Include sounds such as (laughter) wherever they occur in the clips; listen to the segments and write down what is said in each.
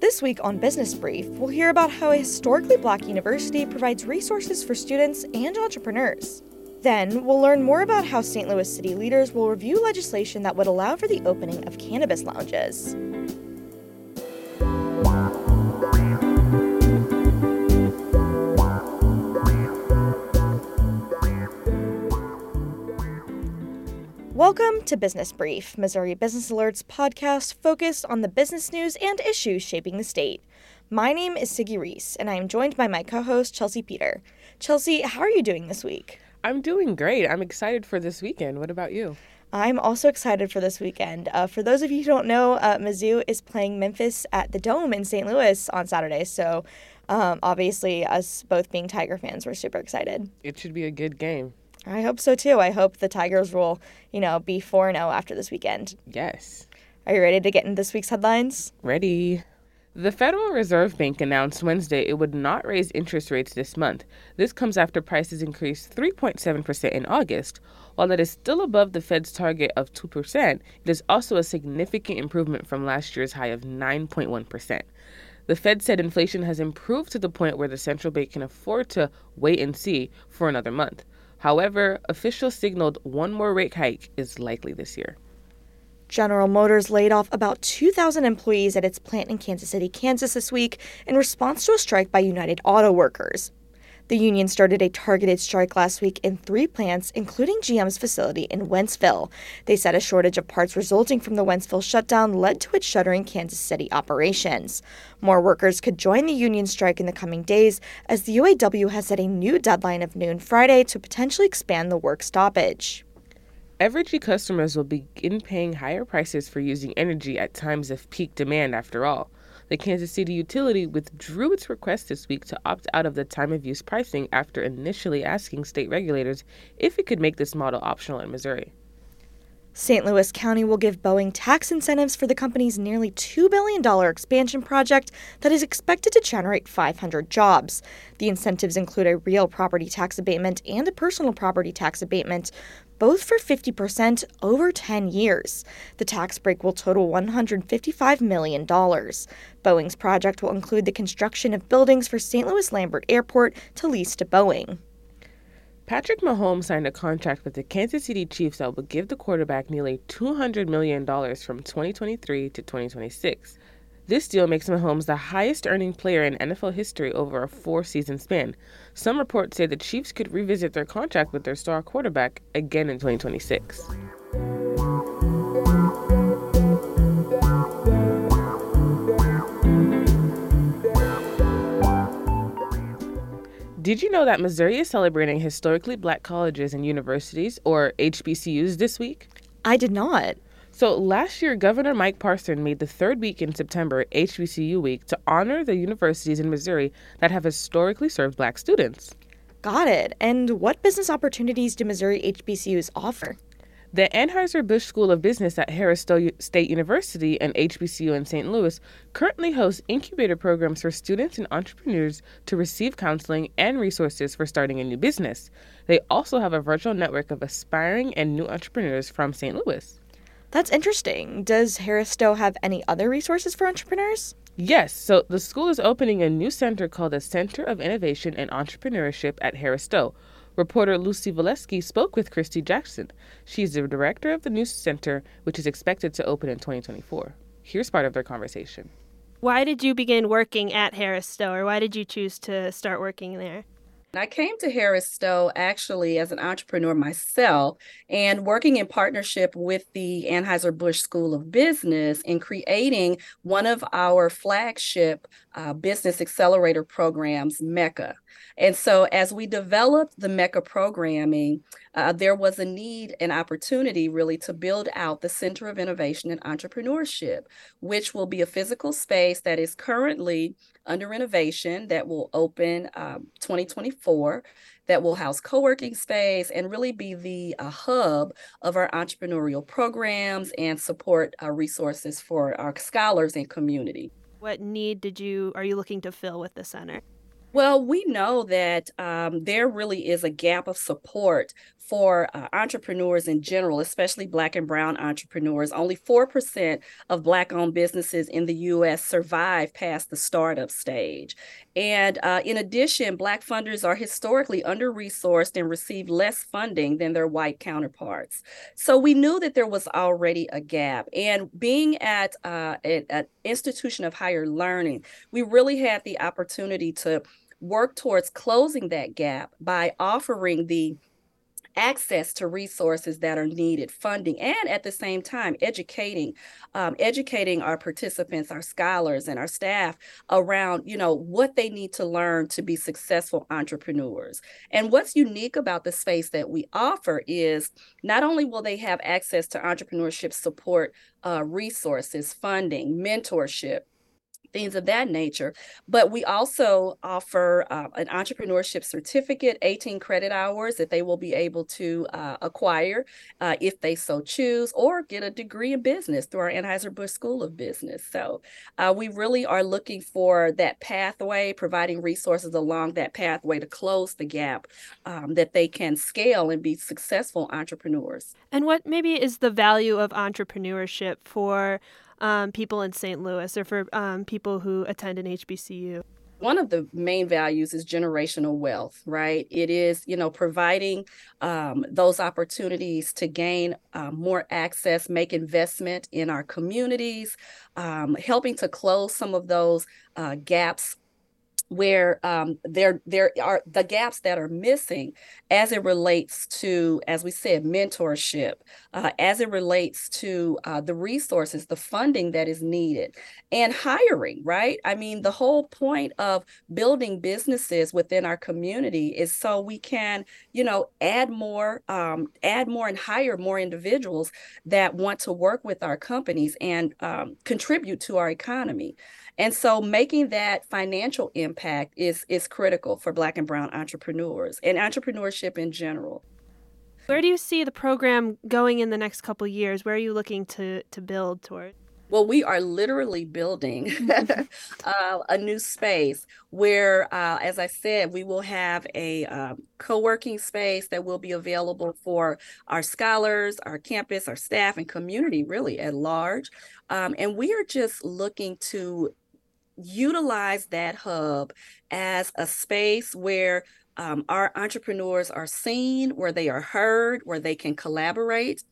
This week on Business Brief, we'll hear about how a historically black university provides resources for students and entrepreneurs. Then, we'll learn more about how St. Louis city leaders will review legislation that would allow for the opening of cannabis lounges. Welcome to Business Brief, Missouri Business Alert's podcast focused on the business news and issues shaping the state. My name is Siggy Reese, and I am joined by my co host, Chelsea Peter. Chelsea, how are you doing this week? I'm doing great. I'm excited for this weekend. What about you? I'm also excited for this weekend. Uh, for those of you who don't know, uh, Mizzou is playing Memphis at the Dome in St. Louis on Saturday. So, um, obviously, us both being Tiger fans, we're super excited. It should be a good game. I hope so too. I hope the Tigers will, you know, be 4 0 after this weekend. Yes. Are you ready to get into this week's headlines? Ready. The Federal Reserve Bank announced Wednesday it would not raise interest rates this month. This comes after prices increased 3.7% in August. While that is still above the Fed's target of 2%, it is also a significant improvement from last year's high of 9.1%. The Fed said inflation has improved to the point where the central bank can afford to wait and see for another month. However, officials signaled one more rate hike is likely this year. General Motors laid off about 2,000 employees at its plant in Kansas City, Kansas this week in response to a strike by United Auto Workers. The union started a targeted strike last week in three plants, including GM's facility in Wentzville. They said a shortage of parts resulting from the Wentzville shutdown led to its shuttering Kansas City operations. More workers could join the union strike in the coming days, as the UAW has set a new deadline of noon Friday to potentially expand the work stoppage. Evergy customers will begin paying higher prices for using energy at times of peak demand, after all. The Kansas City utility withdrew its request this week to opt out of the time of use pricing after initially asking state regulators if it could make this model optional in Missouri. St. Louis County will give Boeing tax incentives for the company's nearly $2 billion expansion project that is expected to generate 500 jobs. The incentives include a real property tax abatement and a personal property tax abatement both for 50% over 10 years. The tax break will total $155 million. Boeing's project will include the construction of buildings for St. Louis Lambert Airport to lease to Boeing. Patrick Mahomes signed a contract with the Kansas City Chiefs that will give the quarterback nearly $200 million from 2023 to 2026. This deal makes Mahomes the highest earning player in NFL history over a four season span. Some reports say the Chiefs could revisit their contract with their star quarterback again in 2026. Did you know that Missouri is celebrating historically black colleges and universities, or HBCUs, this week? I did not. So last year, Governor Mike Parson made the third week in September HBCU Week to honor the universities in Missouri that have historically served black students. Got it. And what business opportunities do Missouri HBCUs offer? The Anheuser-Busch School of Business at Harris State University and HBCU in St. Louis currently hosts incubator programs for students and entrepreneurs to receive counseling and resources for starting a new business. They also have a virtual network of aspiring and new entrepreneurs from St. Louis. That's interesting. Does Harris Stowe have any other resources for entrepreneurs? Yes, so the school is opening a new center called the Center of Innovation and Entrepreneurship at Harris Stowe. Reporter Lucy Valesky spoke with Christy Jackson. She is the director of the News center, which is expected to open in 2024. Here's part of their conversation. Why did you begin working at Harris Stowe, or why did you choose to start working there? I came to Harris Stowe actually as an entrepreneur myself and working in partnership with the Anheuser-Busch School of Business in creating one of our flagship uh, business accelerator programs, MECA. And so, as we developed the MECA programming, uh, there was a need and opportunity really to build out the Center of Innovation and Entrepreneurship, which will be a physical space that is currently under renovation that will open um, 2024 that will house co-working space and really be the uh, hub of our entrepreneurial programs and support uh, resources for our scholars and community what need did you are you looking to fill with the center Well, we know that um, there really is a gap of support for uh, entrepreneurs in general, especially Black and Brown entrepreneurs. Only 4% of Black owned businesses in the US survive past the startup stage. And uh, in addition, Black funders are historically under resourced and receive less funding than their white counterparts. So we knew that there was already a gap. And being at uh, an institution of higher learning, we really had the opportunity to work towards closing that gap by offering the access to resources that are needed funding and at the same time educating um, educating our participants our scholars and our staff around you know what they need to learn to be successful entrepreneurs. And what's unique about the space that we offer is not only will they have access to entrepreneurship support uh, resources funding mentorship things of that nature. But we also offer uh, an entrepreneurship certificate, 18 credit hours that they will be able to uh, acquire uh, if they so choose, or get a degree in business through our Anheuser-Busch School of Business. So uh, we really are looking for that pathway, providing resources along that pathway to close the gap um, that they can scale and be successful entrepreneurs. And what maybe is the value of entrepreneurship for um, people in St. Louis or for um, people who attend an HBCU? one of the main values is generational wealth right it is you know providing um, those opportunities to gain um, more access make investment in our communities um, helping to close some of those uh, gaps where um, there there are the gaps that are missing as it relates to, as we said, mentorship, uh, as it relates to uh, the resources, the funding that is needed, and hiring. Right? I mean, the whole point of building businesses within our community is so we can, you know, add more, um, add more, and hire more individuals that want to work with our companies and um, contribute to our economy. And so making that financial impact is is critical for black and brown entrepreneurs and entrepreneurship in general. Where do you see the program going in the next couple years? Where are you looking to to build toward? Well, we are literally building (laughs) uh, a new space where, uh, as I said, we will have a um, co working space that will be available for our scholars, our campus, our staff, and community really at large. Um, and we are just looking to utilize that hub as a space where um, our entrepreneurs are seen, where they are heard, where they can collaborate.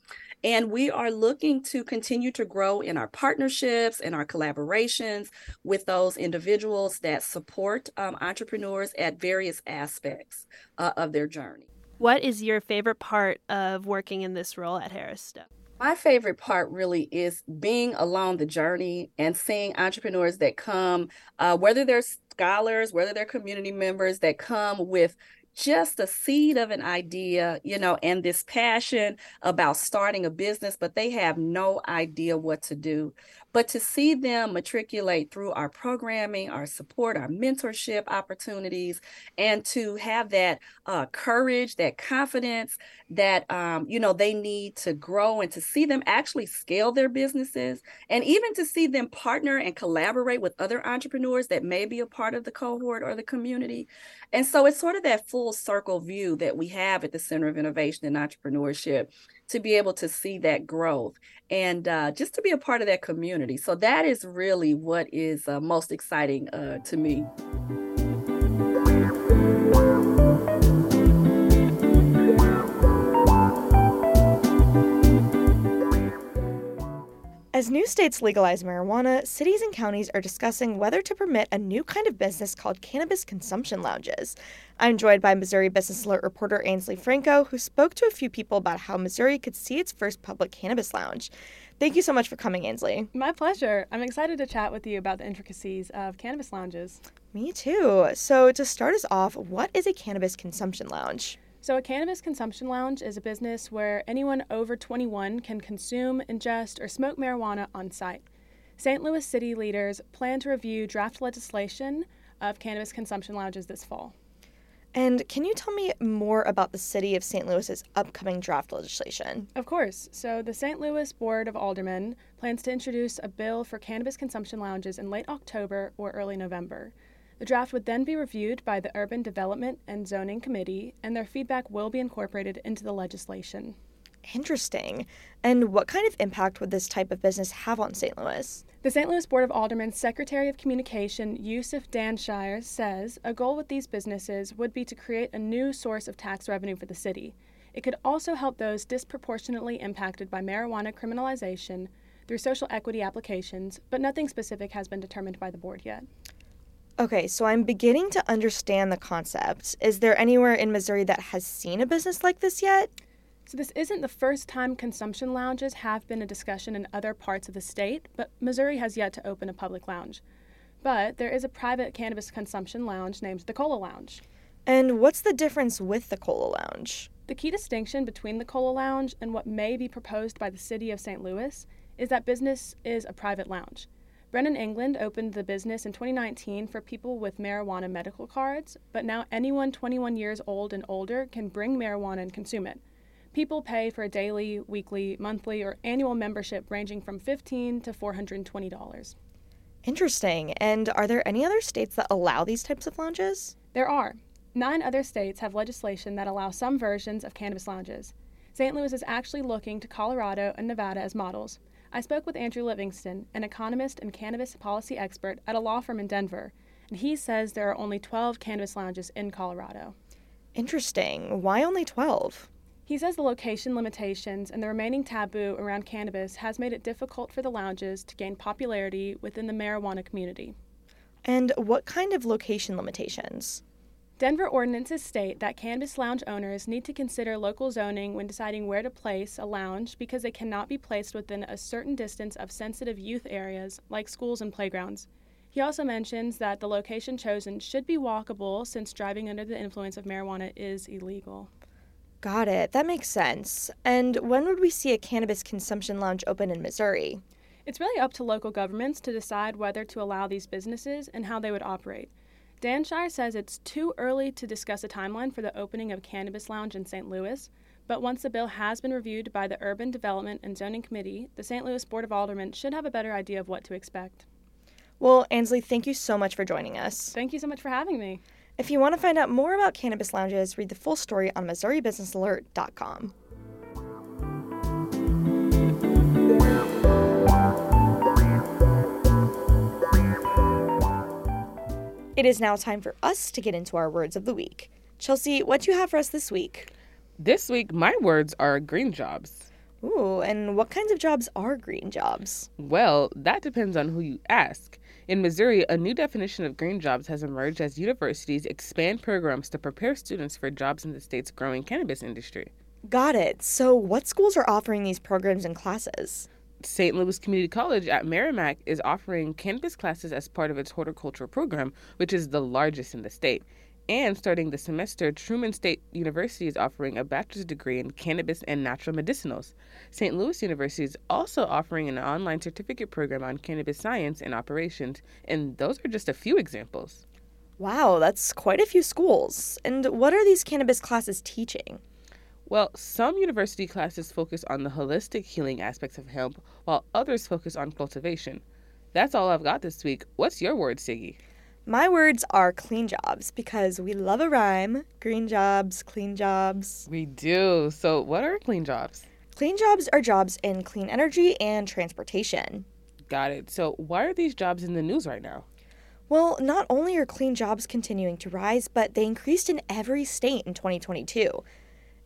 And we are looking to continue to grow in our partnerships and our collaborations with those individuals that support um, entrepreneurs at various aspects uh, of their journey. What is your favorite part of working in this role at Harris Stowe? My favorite part really is being along the journey and seeing entrepreneurs that come, uh, whether they're scholars, whether they're community members, that come with just a seed of an idea, you know, and this passion about starting a business, but they have no idea what to do. But to see them matriculate through our programming, our support, our mentorship opportunities, and to have that uh, courage, that confidence that, um, you know, they need to grow and to see them actually scale their businesses, and even to see them partner and collaborate with other entrepreneurs that may be a part of the cohort or the community. And so it's sort of that full circle view that we have at the Center of Innovation and Entrepreneurship to be able to see that growth and uh, just to be a part of that community. So that is really what is uh, most exciting uh, to me. As new states legalize marijuana, cities and counties are discussing whether to permit a new kind of business called cannabis consumption lounges. I'm joined by Missouri Business Alert reporter Ainsley Franco, who spoke to a few people about how Missouri could see its first public cannabis lounge. Thank you so much for coming, Ainsley. My pleasure. I'm excited to chat with you about the intricacies of cannabis lounges. Me too. So, to start us off, what is a cannabis consumption lounge? So, a cannabis consumption lounge is a business where anyone over 21 can consume, ingest, or smoke marijuana on site. St. Louis city leaders plan to review draft legislation of cannabis consumption lounges this fall. And can you tell me more about the city of St. Louis's upcoming draft legislation? Of course. So, the St. Louis Board of Aldermen plans to introduce a bill for cannabis consumption lounges in late October or early November. The draft would then be reviewed by the Urban Development and Zoning Committee, and their feedback will be incorporated into the legislation. Interesting. And what kind of impact would this type of business have on St. Louis? The St. Louis Board of Aldermen's Secretary of Communication, Yusuf Danshire, says a goal with these businesses would be to create a new source of tax revenue for the city. It could also help those disproportionately impacted by marijuana criminalization through social equity applications, but nothing specific has been determined by the board yet. Okay, so I'm beginning to understand the concept. Is there anywhere in Missouri that has seen a business like this yet? So, this isn't the first time consumption lounges have been a discussion in other parts of the state, but Missouri has yet to open a public lounge. But there is a private cannabis consumption lounge named the Cola Lounge. And what's the difference with the Cola Lounge? The key distinction between the Cola Lounge and what may be proposed by the city of St. Louis is that business is a private lounge. Brennan England opened the business in 2019 for people with marijuana medical cards, but now anyone 21 years old and older can bring marijuana and consume it. People pay for a daily, weekly, monthly, or annual membership ranging from 15 to $420. Interesting. And are there any other states that allow these types of lounges? There are. Nine other states have legislation that allow some versions of cannabis lounges. St. Louis is actually looking to Colorado and Nevada as models. I spoke with Andrew Livingston, an economist and cannabis policy expert at a law firm in Denver, and he says there are only 12 cannabis lounges in Colorado. Interesting. Why only 12? He says the location limitations and the remaining taboo around cannabis has made it difficult for the lounges to gain popularity within the marijuana community. And what kind of location limitations? Denver ordinances state that cannabis lounge owners need to consider local zoning when deciding where to place a lounge because they cannot be placed within a certain distance of sensitive youth areas like schools and playgrounds. He also mentions that the location chosen should be walkable since driving under the influence of marijuana is illegal. Got it. That makes sense. And when would we see a cannabis consumption lounge open in Missouri? It's really up to local governments to decide whether to allow these businesses and how they would operate. Danshire says it's too early to discuss a timeline for the opening of Cannabis Lounge in St. Louis, but once the bill has been reviewed by the Urban Development and Zoning Committee, the St. Louis Board of Aldermen should have a better idea of what to expect. Well, Ainsley, thank you so much for joining us. Thank you so much for having me. If you want to find out more about cannabis lounges, read the full story on MissouriBusinessAlert.com. It is now time for us to get into our words of the week. Chelsea, what do you have for us this week? This week, my words are green jobs. Ooh, and what kinds of jobs are green jobs? Well, that depends on who you ask. In Missouri, a new definition of green jobs has emerged as universities expand programs to prepare students for jobs in the state's growing cannabis industry. Got it. So, what schools are offering these programs and classes? St. Louis Community College at Meramec is offering cannabis classes as part of its horticulture program, which is the largest in the state. And starting the semester, Truman State University is offering a bachelor's degree in cannabis and natural medicinals. St. Louis University is also offering an online certificate program on cannabis science and operations, and those are just a few examples. Wow, that's quite a few schools. And what are these cannabis classes teaching? Well, some university classes focus on the holistic healing aspects of hemp, while others focus on cultivation. That's all I've got this week. What's your word, Siggy? My words are clean jobs because we love a rhyme. Green jobs, clean jobs. We do. So, what are clean jobs? Clean jobs are jobs in clean energy and transportation. Got it. So, why are these jobs in the news right now? Well, not only are clean jobs continuing to rise, but they increased in every state in 2022.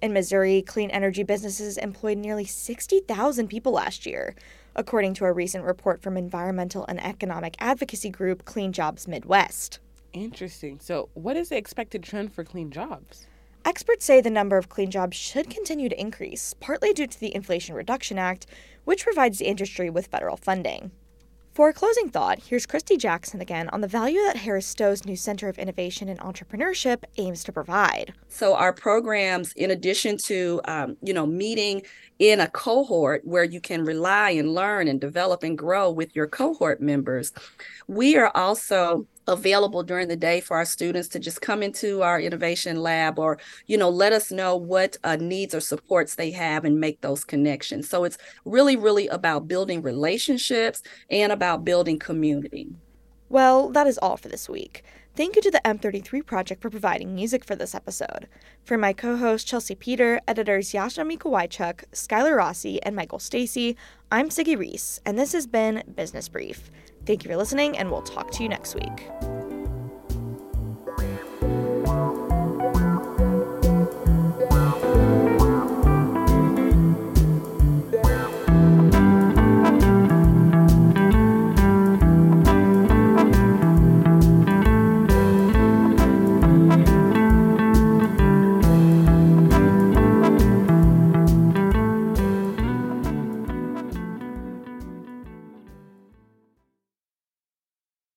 In Missouri, clean energy businesses employed nearly 60,000 people last year, according to a recent report from environmental and economic advocacy group Clean Jobs Midwest. Interesting. So, what is the expected trend for clean jobs? Experts say the number of clean jobs should continue to increase, partly due to the Inflation Reduction Act, which provides the industry with federal funding. For a closing thought, here's Christy Jackson again on the value that Harris Stowe's new Center of Innovation and Entrepreneurship aims to provide. So our programs, in addition to um, you know meeting in a cohort where you can rely and learn and develop and grow with your cohort members, we are also available during the day for our students to just come into our innovation lab or you know let us know what uh, needs or supports they have and make those connections so it's really really about building relationships and about building community well that is all for this week Thank you to the M33 Project for providing music for this episode. For my co host Chelsea Peter, editors Yasha Mikowajchuk, Skylar Rossi, and Michael Stacy, I'm Siggy Reese, and this has been Business Brief. Thank you for listening, and we'll talk to you next week.